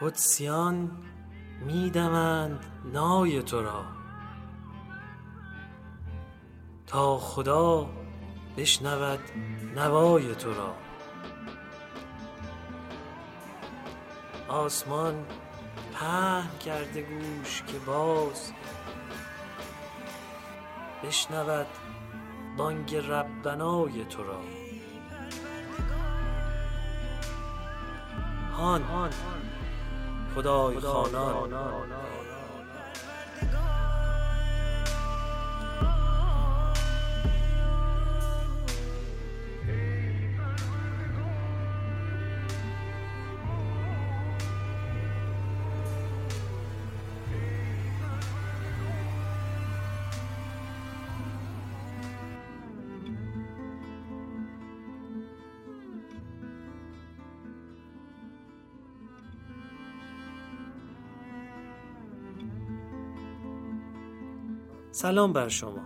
قدسیان میدمند نای تو را. تا خدا بشنود نوای تو را. آسمان پهن کرده گوش که باز بشنود بانگ ربنای تو را. هان خدای خانان سلام بر شما.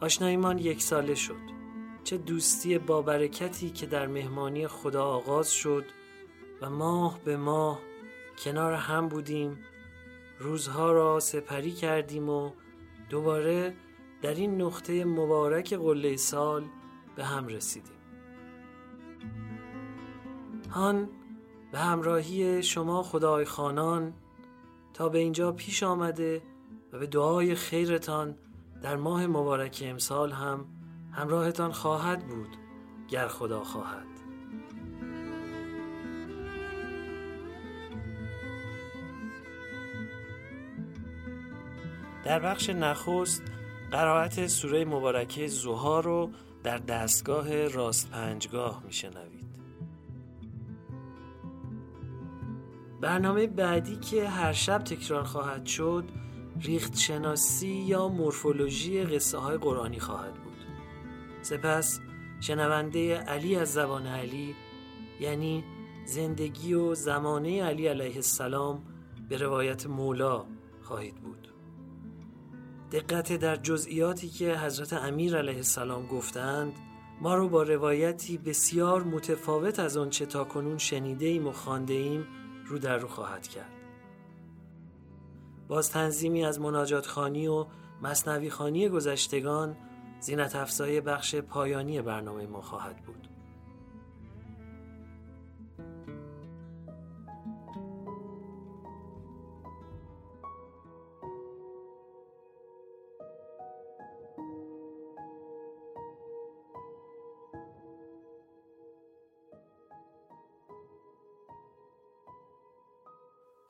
آشناییمان یک ساله شد. چه دوستی با برکتی که در مهمانی خدا آغاز شد و ماه به ماه کنار هم بودیم روزها را سپری کردیم و دوباره در این نقطه مبارک قله سال به هم رسیدیم. هان به همراهی شما خدای خانان تا به اینجا پیش آمده و به دعای خیرتان در ماه مبارک امسال هم همراهتان خواهد بود گر خدا خواهد. در بخش نخست قرائت سوره مبارکه زوها رو در دستگاه راست پنجگاه میشنوید. برنامه بعدی که هر شب تکرار خواهد شد ریخت شناسی یا مورفولوژی قصه های قرآنی خواهد بود. سپس شنونده علی از زبان علی یعنی زندگی و زمانه علی علیه السلام به روایت مولا خواهید بود. دقت در جزئیاتی که حضرت امیر علیه السلام گفتند ما رو با روایتی بسیار متفاوت از آنچه تا کنون شنیده ایم و خانده ایم رو در رو خواهد کرد. باز تنظیمی از مناجات خانی و مصنوی خانی گذشتگان زینت افزای بخش پایانی برنامه ما خواهد بود.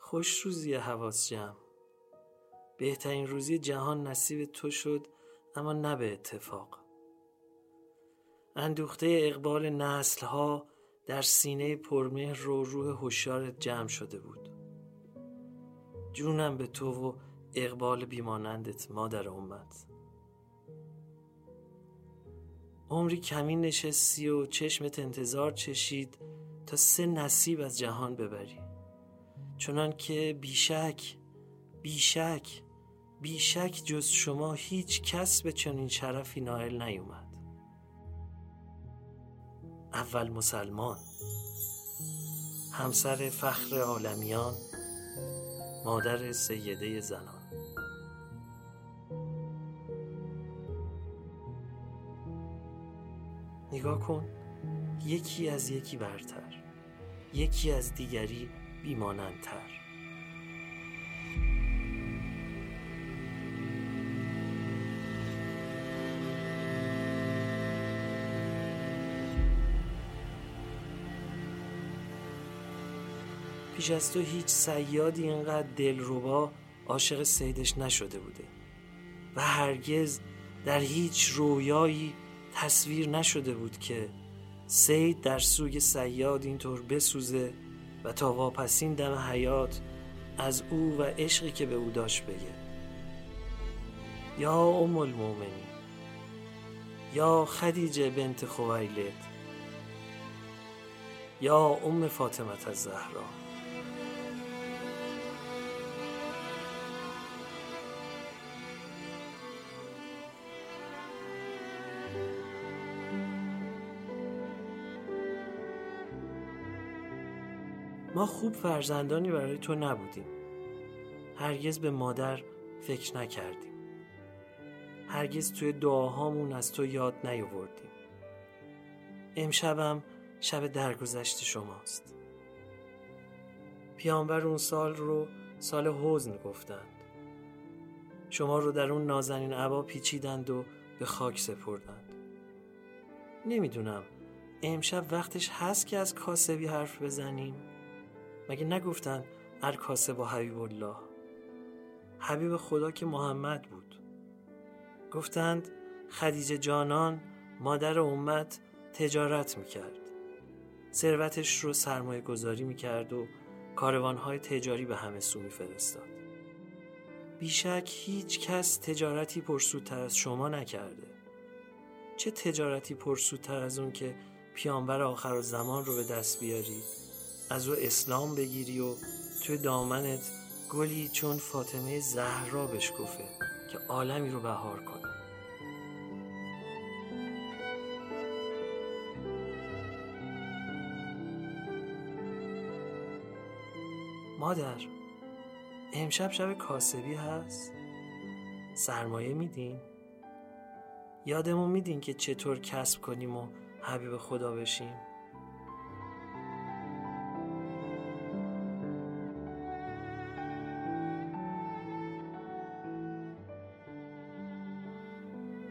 خوش روزی حواس جمع. بهترین روزی جهان نصیب تو شد اما نه به اتفاق. اندوخته اقبال نسل ها در سینه پرمهر و روح هوشیارت جمع شده بود. جونم به تو و اقبال بیمانندت مادر امت. عمری کمین نشستی و چشمت انتظار چشید تا سه نصیب از جهان ببری. چنان که بیشک بیشک بیشک جز شما هیچ کس به چنین شرفی نائل نیومد. اول مسلمان همسر فخر عالمیان مادر سیده زنان. نگاه کن یکی از یکی برتر یکی از دیگری بیمانندتر. پیش از تو هیچ سیادی اینقدر دلربا عاشق سیدش نشده بوده و هرگز در هیچ رویایی تصویر نشده بود که سید در سوی سیاد اینطور بسوزه و تا واپسین دم حیات از او و عشقی که به او داشت بگه. یا ام المومنی یا خدیجه بنت خویلد یا ام فاطمت الزهرا. ما خوب فرزندانی برای تو نبودیم. هرگز به مادر فکر نکردیم. هرگز توی دعاهامون از تو یاد نیاوردیم. امشبم شب درگذشت شماست. پیامبر اون سال رو سال حزن گفتند. شما رو در اون نازنین عبا پیچیدند و به خاک سپردند. نمی‌دونم امشب وقتش هست که از کاسبی حرف بزنیم؟ مگه نگفتن ار کاسب و حبیب الله؟ حبیب خدا که محمد بود. گفتند خدیجه جانان مادر امت تجارت می‌کرد. ثروتش رو سرمایه گذاری می‌کرد و کاروانهای تجاری به همه سو میفرستاد. بیشک هیچ کس تجارتی پرسودتر از شما نکرده. چه تجارتی پرسودتر از اون که پیامبر آخر و زمان رو به دست بیاری؟ از او اسلام بگیری و توی دامنت گلی چون فاطمه زهرا بشکفه که عالمی رو بهار کنه. مادر امشب شب کاسبی هست؟ سرمایه میدین؟ یادمون میدین که چطور کسب کنیم و حبیب خدا بشیم؟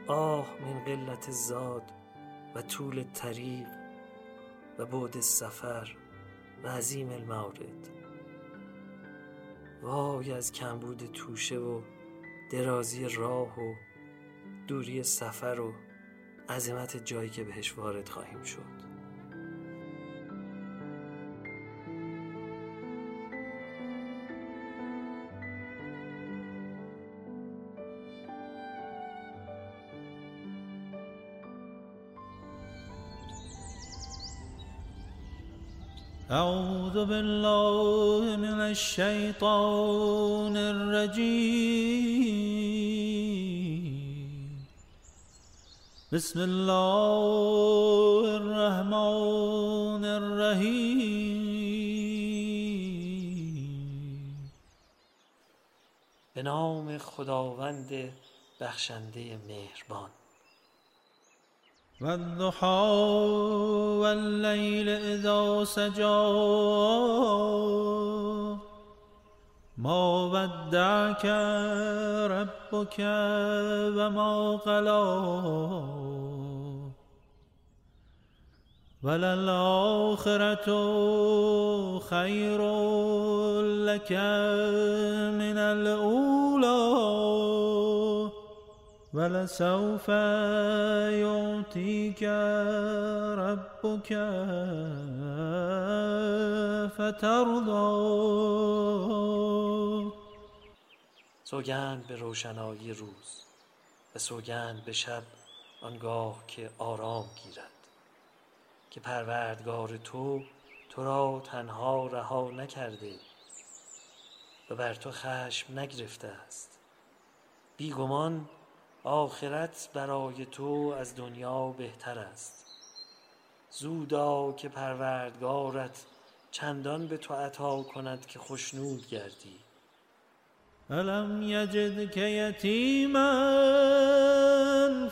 آه من قلت زاد و طول طریق و بعد سفر و عظیم المورد. وای از کمبود توشه و درازی راه و دوری سفر و عظمت جایی که بهش وارد خواهیم شد. أعوذ بالله من الشيطان الرجيم. بسم الله الرحمن الرحیم به نام خداوند بخشنده مهربان. والضحى والليل إذا سجى. ما ودعك ربك وما قلى. وللآخرة خير لك من الأولى. ولسوف يعطيك ربك فترضى. سوگند به روشنایی روز و سوگند به شب آنگاه که آرام گیرد. که پروردگار تو تو را تنها رها نکرده و بر تو خشم نگرفته است. بیگمان آخرت برای تو از دنیا بهتر است. زودا که پروردگارت چندان به تو عطا کند که خشنود گردی. الم یجد که یتیما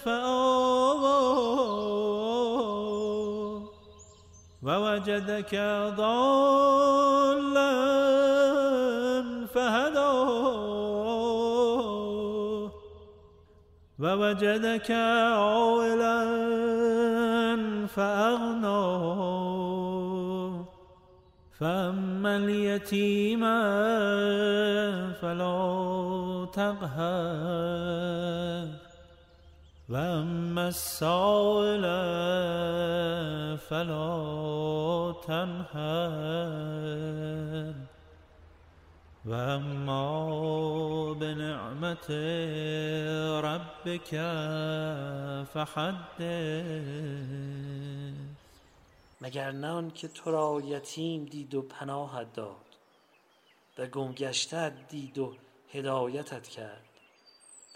فآوا و وجدک ضالا ووجدك عائلا فأغنى. فأما اليتيم فلا تقهر. وأما السائل فلا تنهر. و اما به نعمت ربک فحدث. مگر نه آن که تو را یتیم دید و پناهت داد و گمگشتت دید و هدایتت کرد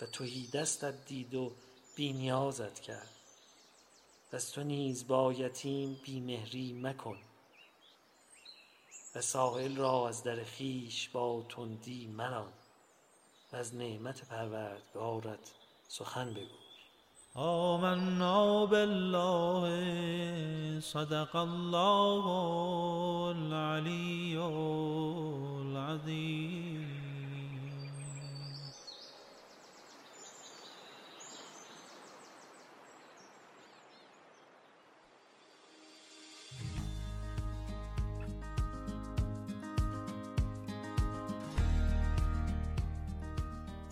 و توهی دستت دید و بینیازت کرد. از تو نیز با یتیم بیمهری مکن. و ساحل را از در خیش با تندی منان و از نعمت پروردگارت سخن بگو. آمنا بالله صدق الله العلی العظیم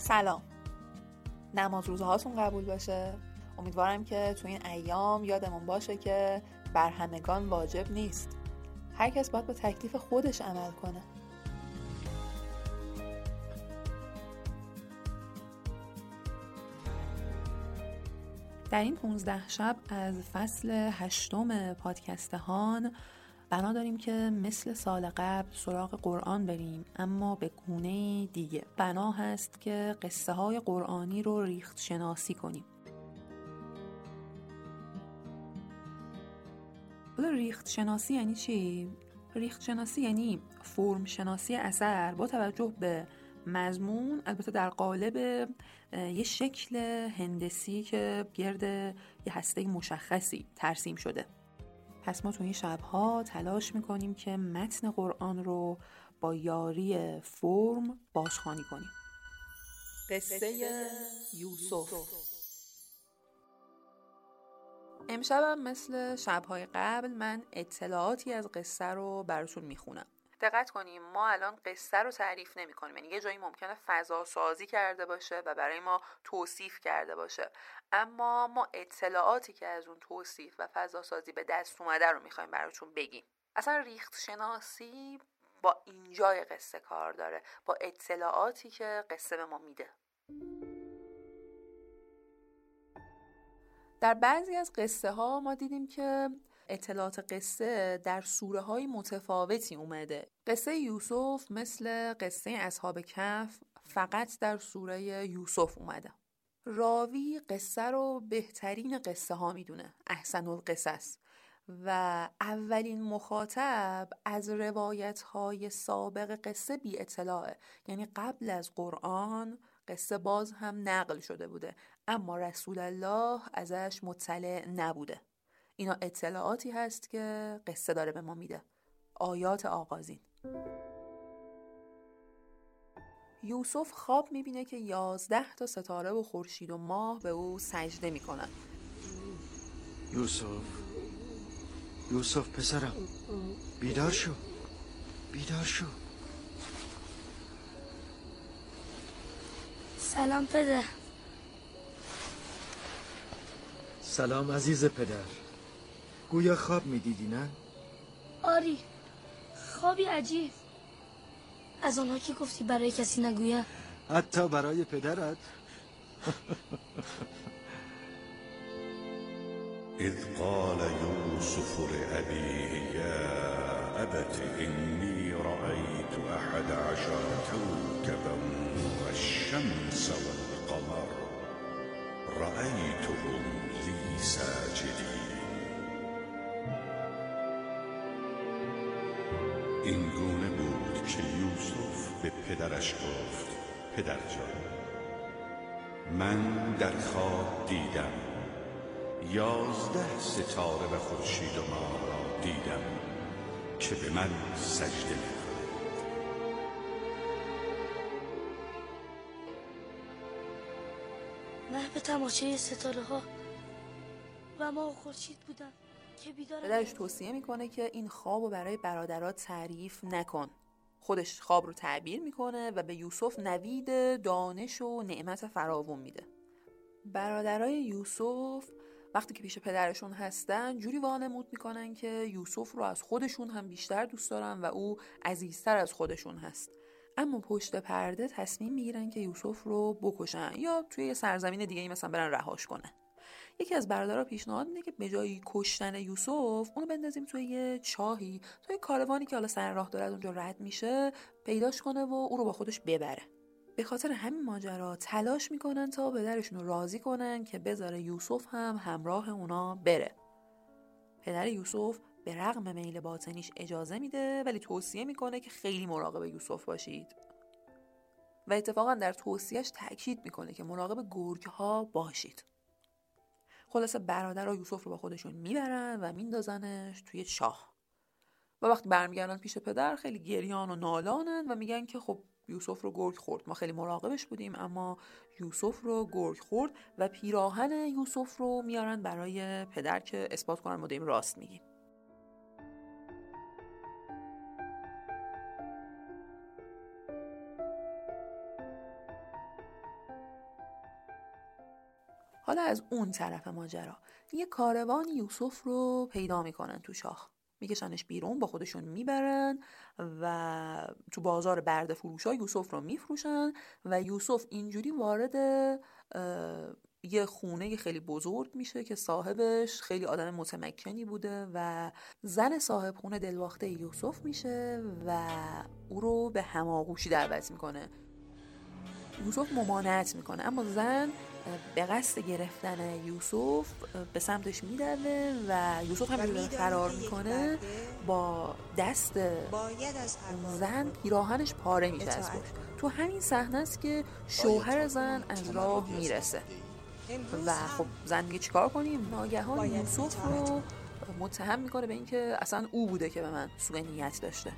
سلام. نماز روزه هاتون قبول باشه. امیدوارم که تو این ایام یادمون باشه که بر همگان واجب نیست. هر کس باید به تکلیف خودش عمل کنه. در این 15 شب از فصل هشتم پادکستهان بنا داریم که مثل سال قبل سراغ قرآن بریم اما به گونه دیگه. بنا هست که قصه های قرآنی رو ریخت شناسی کنیم. حالا ریخت شناسی یعنی چی؟ ریخت شناسی یعنی فرم شناسی اثر با توجه به مضمون البته در قالب یه شکل هندسی که گرد یه هسته مشخصی ترسیم شده. پس ما تو این شبها تلاش می‌کنیم که متن قرآن رو با یاری فرم بازخوانی کنیم. قصه یوسف. امشبم مثل شبهای قبل من اطلاعاتی از قصه رو براتون می‌خونم. دقت کنیم ما الان قصه رو تعریف نمی کنیم یعنی یه جایی ممکنه فضا سازی کرده باشه و برای ما توصیف کرده باشه. اما ما اطلاعاتی که از اون توصیف و فضا سازی به دست اومده رو می‌خوایم براتون بگیم. اصلا ریخت شناسی با اینجای قصه کار داره با اطلاعاتی که قصه به ما میده. در بعضی از قصه ها ما دیدیم که اطلاعات قصه در سوره های متفاوتی اومده. قصه یوسف مثل قصه اصحاب کف فقط در سوره یوسف اومده. راوی قصه رو بهترین قصه ها می‌دونه احسن القصص و اولین مخاطب از روایت های سابق قصه بی اطلاعه. یعنی قبل از قرآن قصه باز هم نقل شده بوده اما رسول الله ازش مطلع نبوده. اینا اطلاعاتی هست که قصه داره به ما میده. آیات آغازین. یوسف خواب می‌بینه که یازده تا ستاره و خورشید و ماه به او سجده می‌کنن. یوسف. یوسف پسرم. بیدار شو. بیدار شو. سلام پدر. سلام عزیز پدر. گویا خواب می‌دیدی نه؟ آری خوابی عجیب. از آنها که گفتی برای کسی نگویم. حتی برای پدرت. إذ قال يوسف لأبيه يا أبت إني رأيت أحد عشر كوكبا والشمس والقمر رأيتهم لي ساجدين این گونه بود که یوسف به پدرش گفت پدر جان من در خواب دیدم. یازده ستاره و خورشید و ماه را دیدم که به من سجده می محو تماشای ستاره ها و ما خورشید بودم پدرش توصیه می‌کنه که این خواب رو برای برادرات تعریف نکن. خودش خواب رو تعبیر می‌کنه و به یوسف نوید دانش و نعمت فراوون میده. برادرای یوسف وقتی که پیش پدرشون هستن جوری وانمود می‌کنن که یوسف رو از خودشون هم بیشتر دوست دارن و او عزیزتر از خودشون هست. اما پشت پرده تصمیم می‌گیرن که یوسف رو بکشن یا توی یه سرزمین دیگه ای مثلا برن رهاش کنن. یکی از برادرها پیشنهاد میده که به جای کشتن یوسف اونو بندازیم توی یه چاهی توی کاروانی که حالا سر راه داره اونجا رد میشه پیداش کنه و او رو با خودش ببره. به خاطر همین ماجرا تلاش می‌کنن تا پدرشون رو راضی کنن که بذاره یوسف هم همراه اونا بره. پدر یوسف به رغم میل باطنیش اجازه میده ولی توصیه می‌کنه که خیلی مراقب یوسف باشید. و اتفاقا در توصیهش تاکید می‌کنه که مراقب گرگ ها باشید. خلاصه برادرها یوسف رو با خودشون می‌برن و میندازنش توی چاه. و وقتی برمیگردن پیش پدر خیلی گریان و نالانن و میگن که خب یوسف رو گرگ خورد. ما خیلی مراقبش بودیم اما یوسف رو گرگ خورد و پیراهن یوسف رو میارن برای پدر که اثبات کنن ما داریم راست میگیم. حالا از اون طرف ماجرا. یه کاروان یوسف رو پیدا می‌کنن تو شاخ. میکشنش بیرون با خودشون می‌برن و تو بازار برده فروش ها یوسف رو میفروشن و یوسف اینجوری وارد یه خونه خیلی بزرگ میشه که صاحبش خیلی آدم متمکنی بوده و زن صاحب خونه دلواخته یوسف میشه و او رو به هماغوشی دعوت می‌کنه. یوسف ممانعت می‌کنه اما زن به قصد گرفتن یوسف به سمتش میدوه و یوسف هم فرار می‌کنه با دست زن پیراهنش پاره از تو همین صحنه است که شوهر زن از راه می‌رسه. و خب زن میگه چیکار کنیم؟ ناگهان یوسف رو متهم می‌کنه به اینکه اصلا او بوده که به من سوء نیت داشته.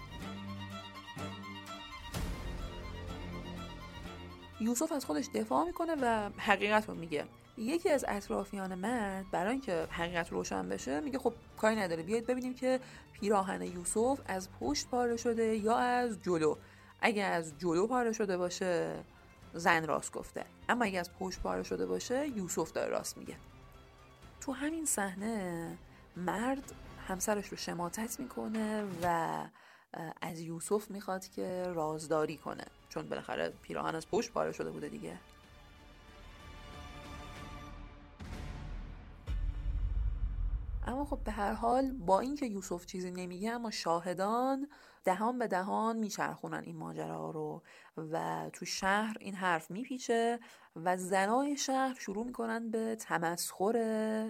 یوسف از خودش دفاع می‌کنه و حقیقت رو میگه. یکی از اطرافیان مرد برای اینکه حقیقت روشن بشه میگه خب کاری نداره. بیاید ببینیم که پیراهن یوسف از پشت پاره شده یا از جلو. اگه از جلو پاره شده باشه زن راست گفته. اما اگه از پشت پاره شده باشه یوسف داره راست میگه. تو همین صحنه مرد همسرش رو شماتت می‌کنه و از یوسف می‌خواد که رازداری کنه. چون بالاخره پیراهن از پشت پاره شده بوده دیگه. اما خب به هر حال با اینکه یوسف چیزی نمیگه اما شاهدان دهان به دهان میچرخونن این ماجرا رو و تو شهر این حرف میپیچه و زنای شهر شروع می‌کنن به تمسخر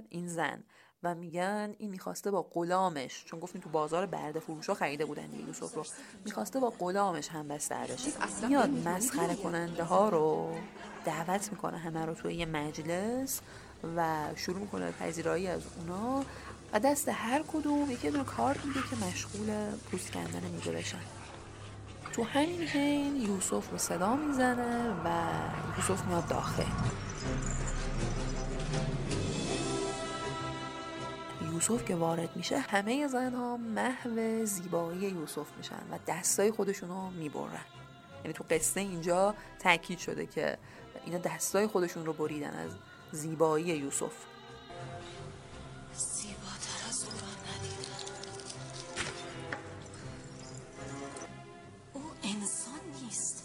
این زن. و میگن این می‌خواسته با غلامش چون گفتیم تو بازار برده فروشا خریده بودن دیگه یوسف رو می‌خواسته با غلامش هم بستر بشه. میاد مسخره کننده ها رو دعوت می‌کنه همه رو توی یه مجلس و شروع می‌کنه پذیرایی از اونا و دست هر کدوم یکی دونه کارت میده که مشغول پوست کندن میگه بشن. تو همین حین یوسف رو صدا می‌زنه و یوسف میاد داخل. یوسف که وارد میشه همه زنها محو زیبایی یوسف میشن و دستای خودشون رو می‌برن. یعنی تو قصه اینجا تاکید شده که اینا دستای خودشون رو بریدن از زیبایی یوسف. او نیست.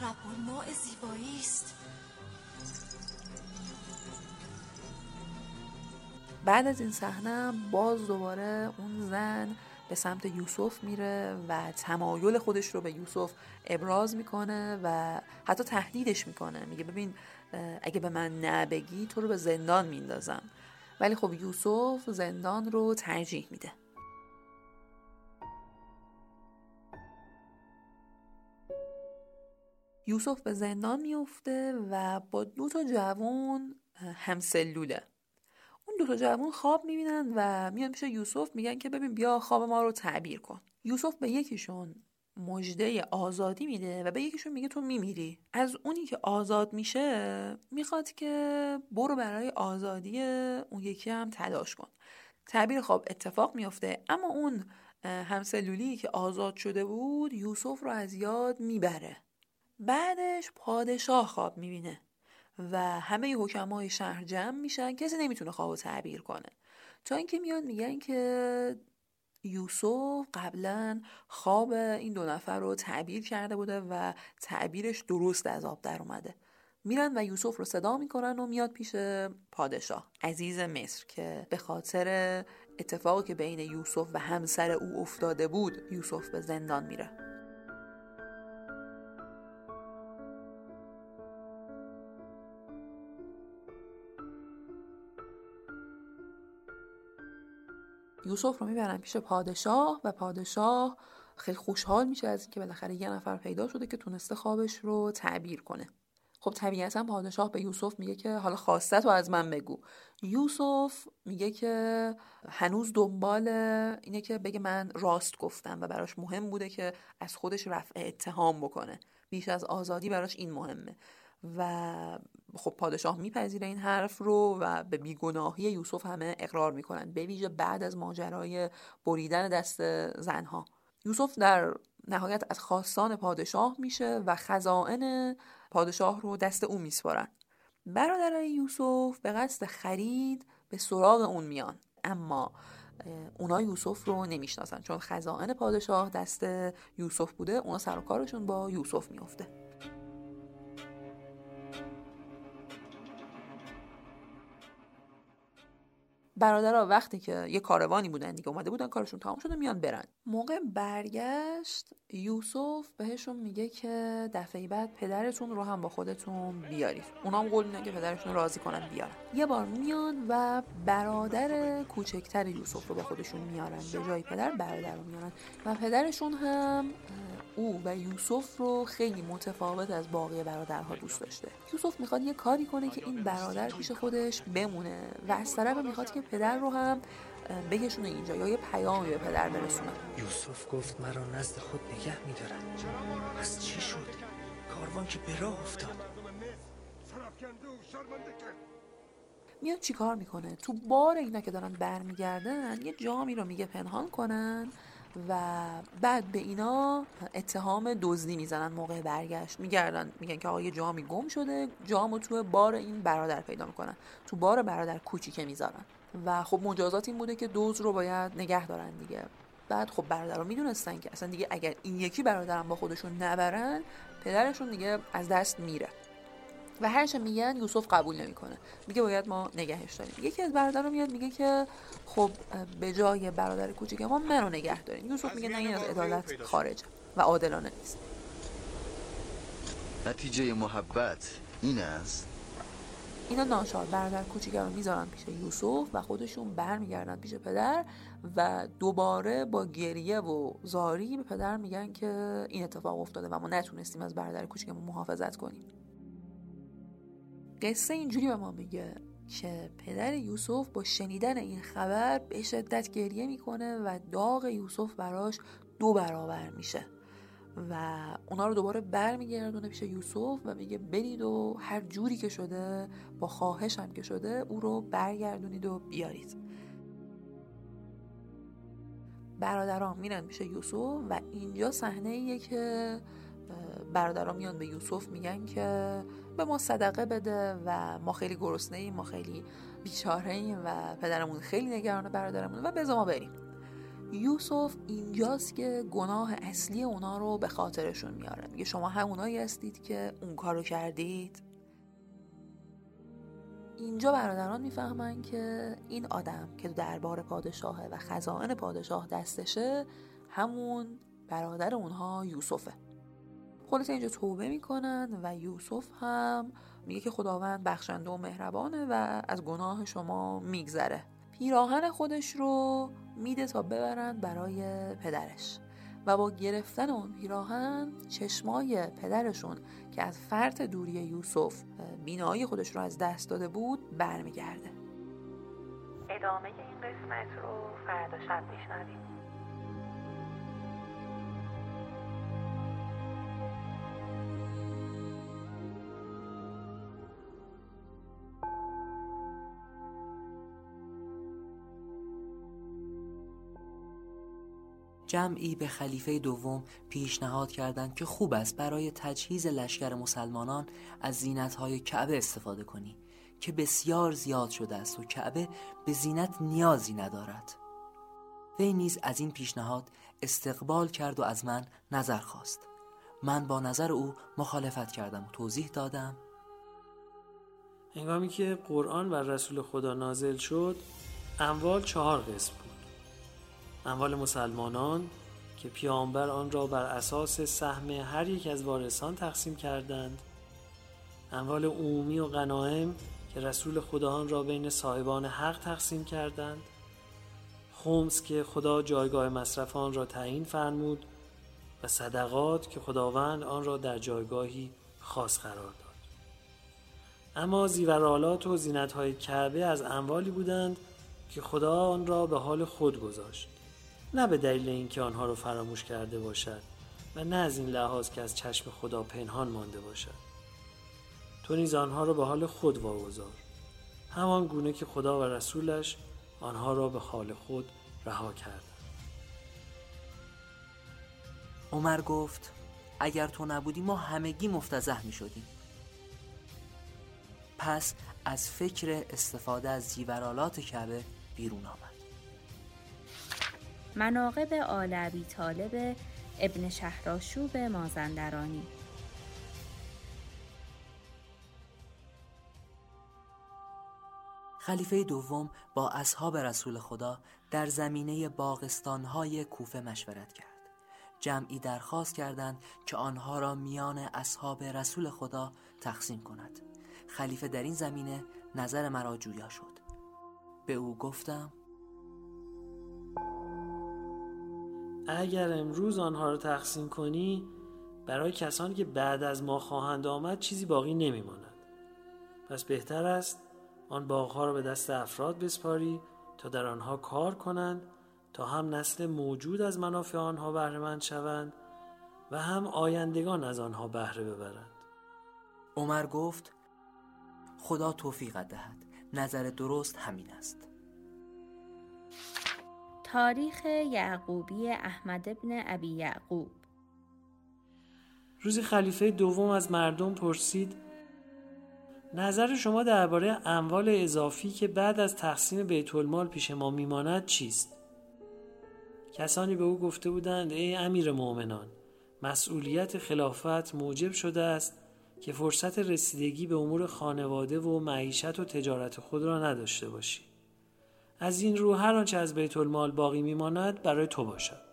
رب الماء زیبایی است. بعد از این صحنه باز دوباره اون زن به سمت یوسف میره و تمایل خودش رو به یوسف ابراز می‌کنه و حتی تهدیدش می‌کنه. میگه ببین اگه به من نبگی تو رو به زندان میندازم. ولی خب یوسف زندان رو ترجیح میده. یوسف به زندان میفته و با دو تا جوون همسلوله. اون دو تا جوون خواب می‌بینن و میان پیش یوسف میگن که ببین بیا خواب ما رو تعبیر کن. یوسف به یکیشون مژده آزادی میده و به یکیشون میگه تو میمیری. از اونی که آزاد میشه می‌خواد که برو برای آزادی اون یکی هم تلاش کن. تعبیر خواب اتفاق میفته اما اون همسلولی که آزاد شده بود یوسف رو از یاد می‌بره. بعدش پادشاه خواب می‌بینه. و همه حکمای شهر جمع میشن کسی نمی‌تونه خواب تعبیر کنه. تا اینکه میان میگن که یوسف قبلا خواب این دو نفر رو تعبیر کرده بوده و تعبیرش درست از آب در اومده. میرن و یوسف رو صدا می‌کنن و میاد پیش پادشاه عزیز مصر که به خاطر اتفاقی که بین یوسف و همسر او افتاده بود یوسف به زندان میره. یوسف رو می‌برن پیش پادشاه و پادشاه خیلی خوشحال میشه از اینکه بالاخره یه نفر پیدا شده که تونسته خوابش رو تعبیر کنه. خب طبیعتا پادشاه به یوسف میگه که حالا خواسته تو از من بگو. یوسف میگه که هنوز دنبال اینه که بگه من راست گفتم و براش مهم بوده که از خودش رفع اتهام بکنه. بیش از آزادی براش این مهمه. و خب پادشاه میپذیره این حرف رو و به بیگناهی یوسف همه اقرار می‌کنن به ویژه بعد از ماجرای بریدن دست زنها. یوسف در نهایت از خواستان پادشاه میشه و خزائن پادشاه رو دست او میسپارن. برادرای یوسف به قصد خرید به سراغ اون میان. اما اونا یوسف رو نمی‌شناسن چون خزائن پادشاه دست یوسف بوده اونا سر و کارشون با یوسف میفته برادرها وقتی که یه کاروانی بودن دیگه اومده بودن کارشون تمام شده میان برن. موقع برگشت یوسف بهشون میگه که دفعه بعد پدرتون رو هم با خودتون بیارید. اونا هم قول که پدرشون راضی کنن بیارن. یه بار میان و برادر کوچکتر یوسف رو با خودشون میارن. به جای پدر برادر رو میارن. و پدرشون هم او و یوسف رو خیلی متفاوت از باقی برادرها دوست داشته. یوسف می‌خواد یه کاری کنه که این برادر پیش خودش بمونه و از طرف می‌خواد که پدر رو هم بگشونه اینجا یا یه پیامی به پدر برسونه. یوسف گفت مرا نزد خود نگه میدارن پس چی شد؟ کاروان که به راه افتاد. میاد چیکار می‌کنه؟ تو بار اینا که دارن برمیگردن یه جامی رو میگه پنهان کنن. و بعد به اینا اتهام دزدی می‌زنن موقع برگشت. میگردن میگن که آقا یه جامی گم شده جامو تو بار این برادر پیدا می‌کنن. تو بار برادر کوچیکه می‌ذارن. و خب مجازات این بوده که دوز رو باید نگه دارن دیگه. بعد خب برادرها می‌دونستن که اصلا دیگه اگر این یکی برادرم با خودشون نبرن پدرشون دیگه از دست میره. و هرچه میگن یوسف قبول نمی‌کنه. میگه باید ما نگهش داریم. یکی از برادرها میاد میگه که خب به جای برادر کوچیک ما منو نگه داریم. یوسف میگه نه این از عدالت خارجه و عادلانه نیست. نتیجه محبت این است. اینا ناشار برادر کوچیک رو می‌ذارن پیش یوسف و خودشون برمیگردن پیش پدر و دوباره با گریه و زاری به پدر میگن که این اتفاق افتاده و ما نتونستیم از برادر کوچیکمون محافظت کنیم. قصه اینجوری به ما میگه که پدر یوسف با شنیدن این خبر به شدت گریه می‌کنه و داغ یوسف براش دو برابر میشه و اونا رو دوباره برمیگردونه پیش یوسف و میگه برید و هر جوری که شده با خواهش هم که شده او رو برگردونید و بیارید. برادران میرن پیش یوسف و اینجا صحنه ایه که برادران میان به یوسف میگن که به ما صدقه بده و ما خیلی گرسنه ایم ما خیلی بیچاره ایم و پدرمون خیلی نگران برادرمون و بذار ما بریم. یوسف اینجاست که گناه اصلی اونا رو به خاطرشون میاره. میگه شما همونایی هستید که اون کارو کردید. اینجا برادران می‌فهمن که این آدم که دربار پادشاهه و خزائن پادشاه دستشه همون برادر اونها یوسفه. خلاصه اینجا توبه می‌کنن و یوسف هم میگه که خداوند بخشنده و مهربانه و از گناه شما میگذره. پیراهن خودش رو میده تا ببرن برای پدرش. و با گرفتن اون پیراهن چشمای پدرشون که از فرط دوری یوسف بینایی خودش رو از دست داده بود برمیگرده. ادامه این قسمت رو فردا شب میشنویم. جمعی به خلیفه دوم پیشنهاد کردند که خوب است برای تجهیز لشکر مسلمانان از زینتهای کعبه استفاده کنی که بسیار زیاد شده است و کعبه به زینت نیازی ندارد. وی نیز از این پیشنهاد استقبال کرد و از من نظر خواست. من با نظر او مخالفت کردم و توضیح دادم. هنگامی که قرآن و رسول خدا نازل شد اموال چهار قسم اموال مسلمانان که پیامبر آن را بر اساس سهم هر یک از وارثان تقسیم کردند. اموال عمومی و غنایم که رسول خدا آن را بین صاحبان حق تقسیم کردند. خمس که خدا جایگاه مصرف آن را تعیین فرمود و صدقات که خداوند آن را در جایگاهی خاص قرار داد. اما زیورالات و زینتهای کعبه از اموالی بودند که خدا آن را به حال خود گذاشت. نه به دلیل اینکه آنها را فراموش کرده باشد و نه از این لحاظ که از چشم خدا پنهان مانده باشد. تو نیز آنها را به حال خود واگذار. همان گونه که خدا و رسولش آنها را به حال خود رها کرد. عمر گفت اگر تو نبودی ما همگی مفتزه می شدیم پس از فکر استفاده از زیورالات کعبه بیرون آمد. مناقب آل ابی طالب ابن شهراشوب مازندرانی. خلیفه دوم با اصحاب رسول خدا در زمینه باغستانهای کوفه مشورت کرد. جمعی درخواست کردند که آنها را میان اصحاب رسول خدا تقسیم کند. خلیفه در این زمینه نظر مرا جویا شد. به او گفتم اگر امروز آنها را تقسیم کنی برای کسانی که بعد از ما خواهند آمد چیزی باقی نمیماند. پس بهتر است آن باغها را به دست افراد بسپاری تا در آنها کار کنند تا هم نسل موجود از منافع آنها بهرهمند شوند و هم آیندگان از آنها بهره ببرند. عمر گفت خدا توفیقت دهد. نظر درست همین است. تاریخ یعقوبی احمد ابن ابی یعقوب روزی خلیفه دوم از مردم پرسید نظر شما درباره اموال اضافی که بعد از تقسیم بیت المال پیش ما میماند چیست؟ کسانی به او گفته بودند ای امیر مؤمنان مسئولیت خلافت موجب شده است که فرصت رسیدگی به امور خانواده و معیشت و تجارت خود را نداشته باشی از این رو هر آنچه از بیت المال باقی میماند برای تو باشد.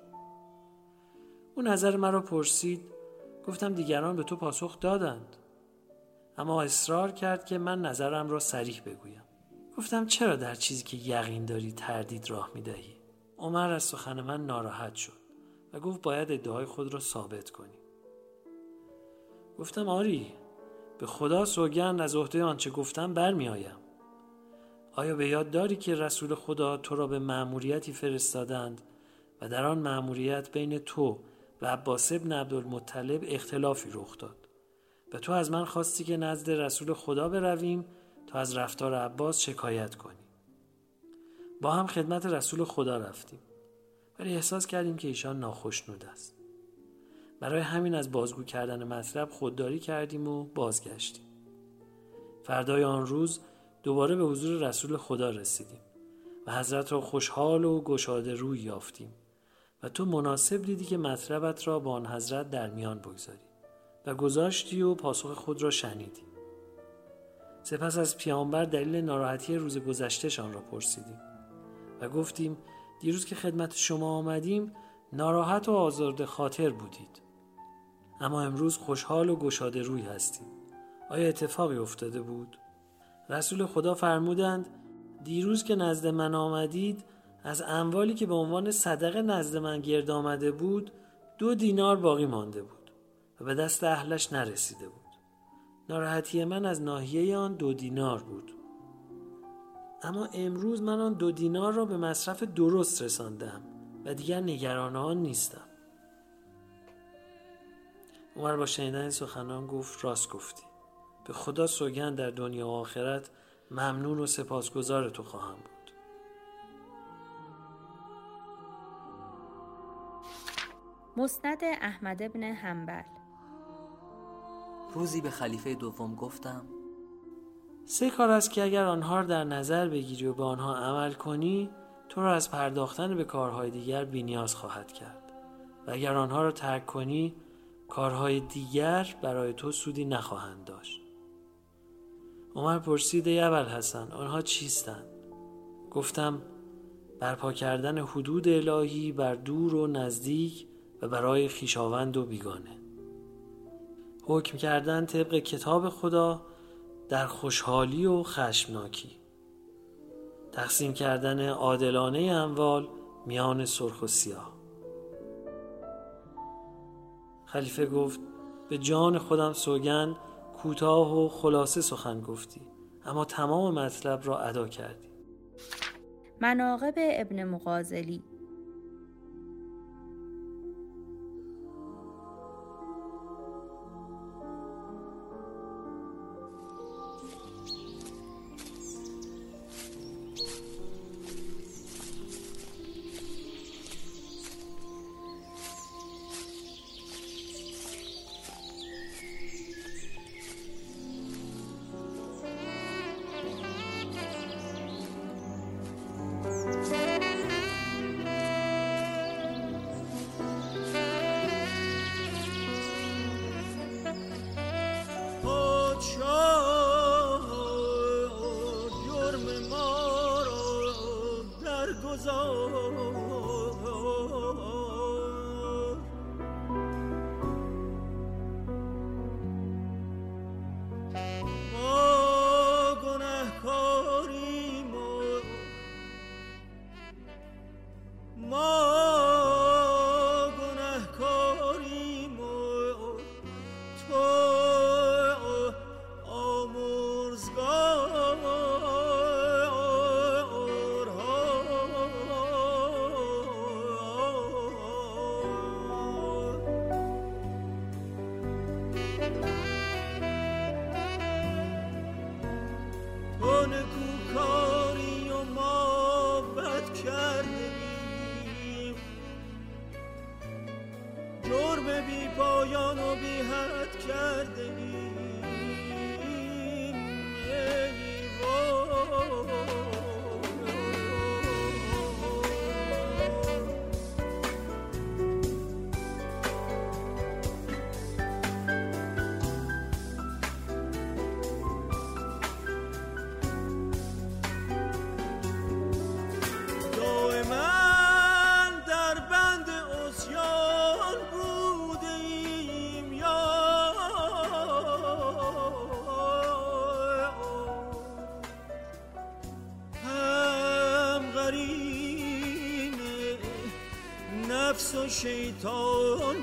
او نظر مرا پرسید گفتم دیگران به تو پاسخ دادند. اما اصرار کرد که من نظرم را سریح بگویم. گفتم چرا در چیزی که یقین داری تردید راه می‌دهی؟ عمر از سخن من ناراحت شد و گفت باید ادعای خود را ثابت کنی. گفتم آری به خدا سوگند از عهده آنچه گفتم برمیآیم. آیا به یاد داری که رسول خدا تو را به مأموریتی فرستادند و در آن مأموریت بین تو و عباس ابن عبدالمطلب اختلافی رخ داد؟ و تو از من خواستی که نزد رسول خدا برویم تا از رفتار عباس شکایت کنی. با هم خدمت رسول خدا رفتیم. ولی احساس کردیم که ایشان ناخشنود است. برای همین از بازگو کردن مطلب خودداری کردیم و بازگشتیم. فردای آن روز دوباره به حضور رسول خدا رسیدیم و حضرت را خوشحال و گشاده روی یافتیم و تو مناسب دیدی که مطلبت را با آن حضرت در میان بگذاری و گذاشتی و پاسخ خود را شنیدی. سپس از پیامبر دلیل ناراحتی روز گذشتهشان را پرسیدیم و گفتیم دیروز که خدمت شما آمدیم ناراحت و آزرده خاطر بودید. اما امروز خوشحال و گشاده روی هستیم. آیا اتفاقی افتاده بود؟ رسول خدا فرمودند دیروز که نزد من آمدید از اموالی که به عنوان صدقه نزد من گرد آمده بود دو دینار باقی مانده بود و به دست اهلش نرسیده بود. ناراحتی من از ناحیه آن دو دینار بود. اما امروز من آن دو دینار را به مصرف درست رساندم و دیگر نگران آن نیستم. عمر با شنیدن سخنان گفت راست گفتی. به خدا سوگند در دنیا و آخرت ممنون و سپاسگزار تو خواهم بود. مسند احمد ابن حنبل. روزی به خلیفه دوم گفتم سه کار است که اگر آنها را در نظر بگیری و به آنها عمل کنی تو را از پرداختن به کارهای دیگر بینیاز خواهد کرد. و اگر آنها را ترک کنی کارهای دیگر برای تو سودی نخواهند داشت. عمر پرسید ای حسن آنها چیستند؟ گفتم برپا کردن حدود الهی بر دور و نزدیک و برای خیشاوند و بیگانه. حکم کردن طبق کتاب خدا در خوشحالی و خشمناکی. تقسیم کردن عادلانه اموال میان سرخ و سیاه. خلیفه گفت به جان خودم سوگند کوتاه و خلاصه سخن گفتی اما تمام مطلب را ادا کردی. مناقب ابن مغازلی. şeytan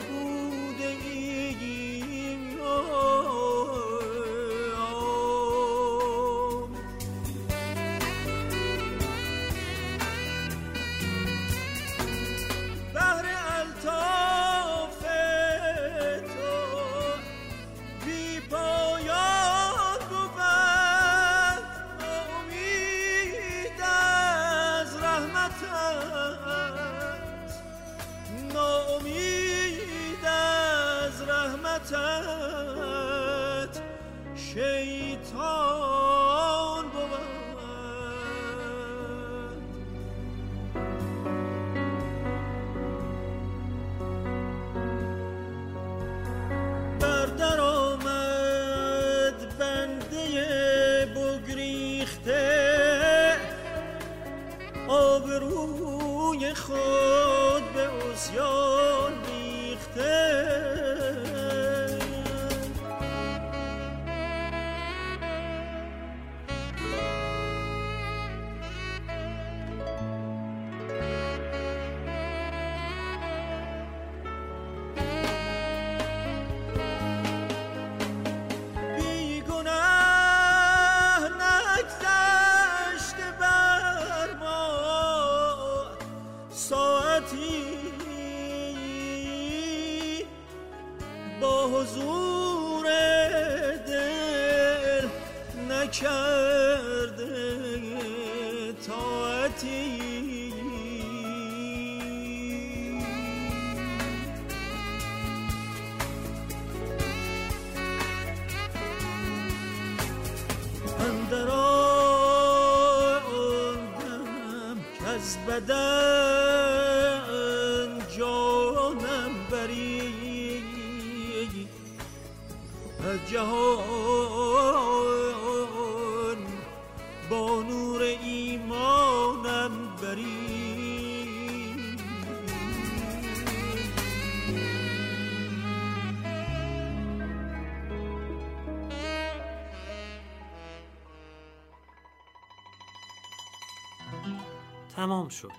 تمام شد.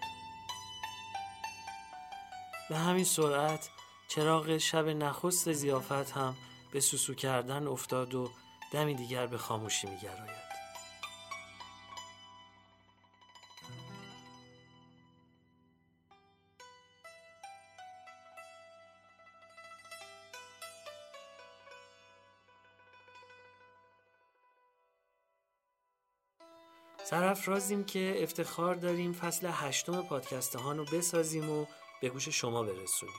به همین سرعت چراغ شب نخست زیافت هم به سوسو کردن افتاد و دمی دیگر به خاموشی میگراید سرافرازیم که افتخار داریم فصل هشتم پادکست هان رو بسازیم و به گوش شما برسونیم.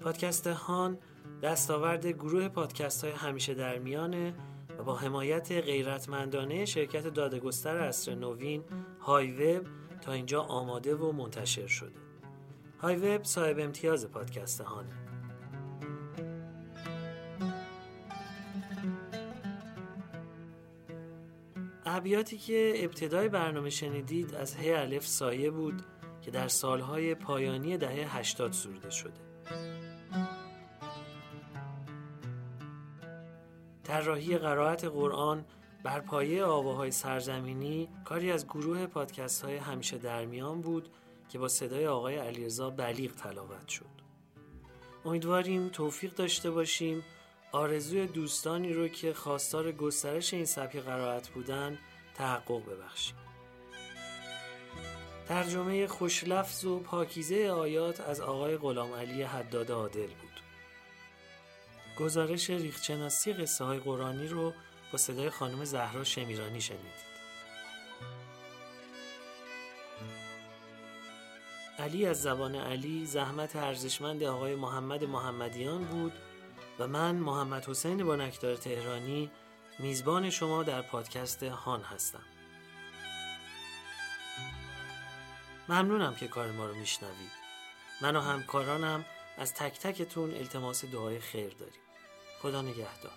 پادکست هان دستاورد گروه پادکست های همیشه در میانه و با حمایت غیرتمندانه شرکت دادگستر اصر نوین های وب تا اینجا آماده و منتشر شده. های وب صاحب امتیاز پادکست هانه. ابیاتی که ابتدای برنامه شنیدید از ه الف سایه بود که در سالهای پایانی دهه 80 سروده شده. طراحی قرائت قرآن بر پایه آواهای سرزمینی کاری از گروه پادکست های همیشه در میان بود که با صدای آقای علیرضا بلیغ تلاوت شد. امیدواریم توفیق داشته باشیم آرزوی دوستانی رو که خواستار گسترش این سبک قرائت بودن تحقق ببخشیم ترجمه خوشلفظ و پاکیزه آیات از آقای غلام علی حداد عادل بود. گزارش ریختشناسی قصه های قرآنی رو با صدای خانم زهرا شمیرانی شنیدید. علی از زبان علی زحمت ارزشمند آقای محمد محمدیان بود و من محمد حسین بانکدار تهرانی میزبان شما در پادکست هان هستم. ممنونم که کار ما رو میشنوید. من و همکارانم از تک تکتون التماس دعای خیر داریم. خدا نگهدار.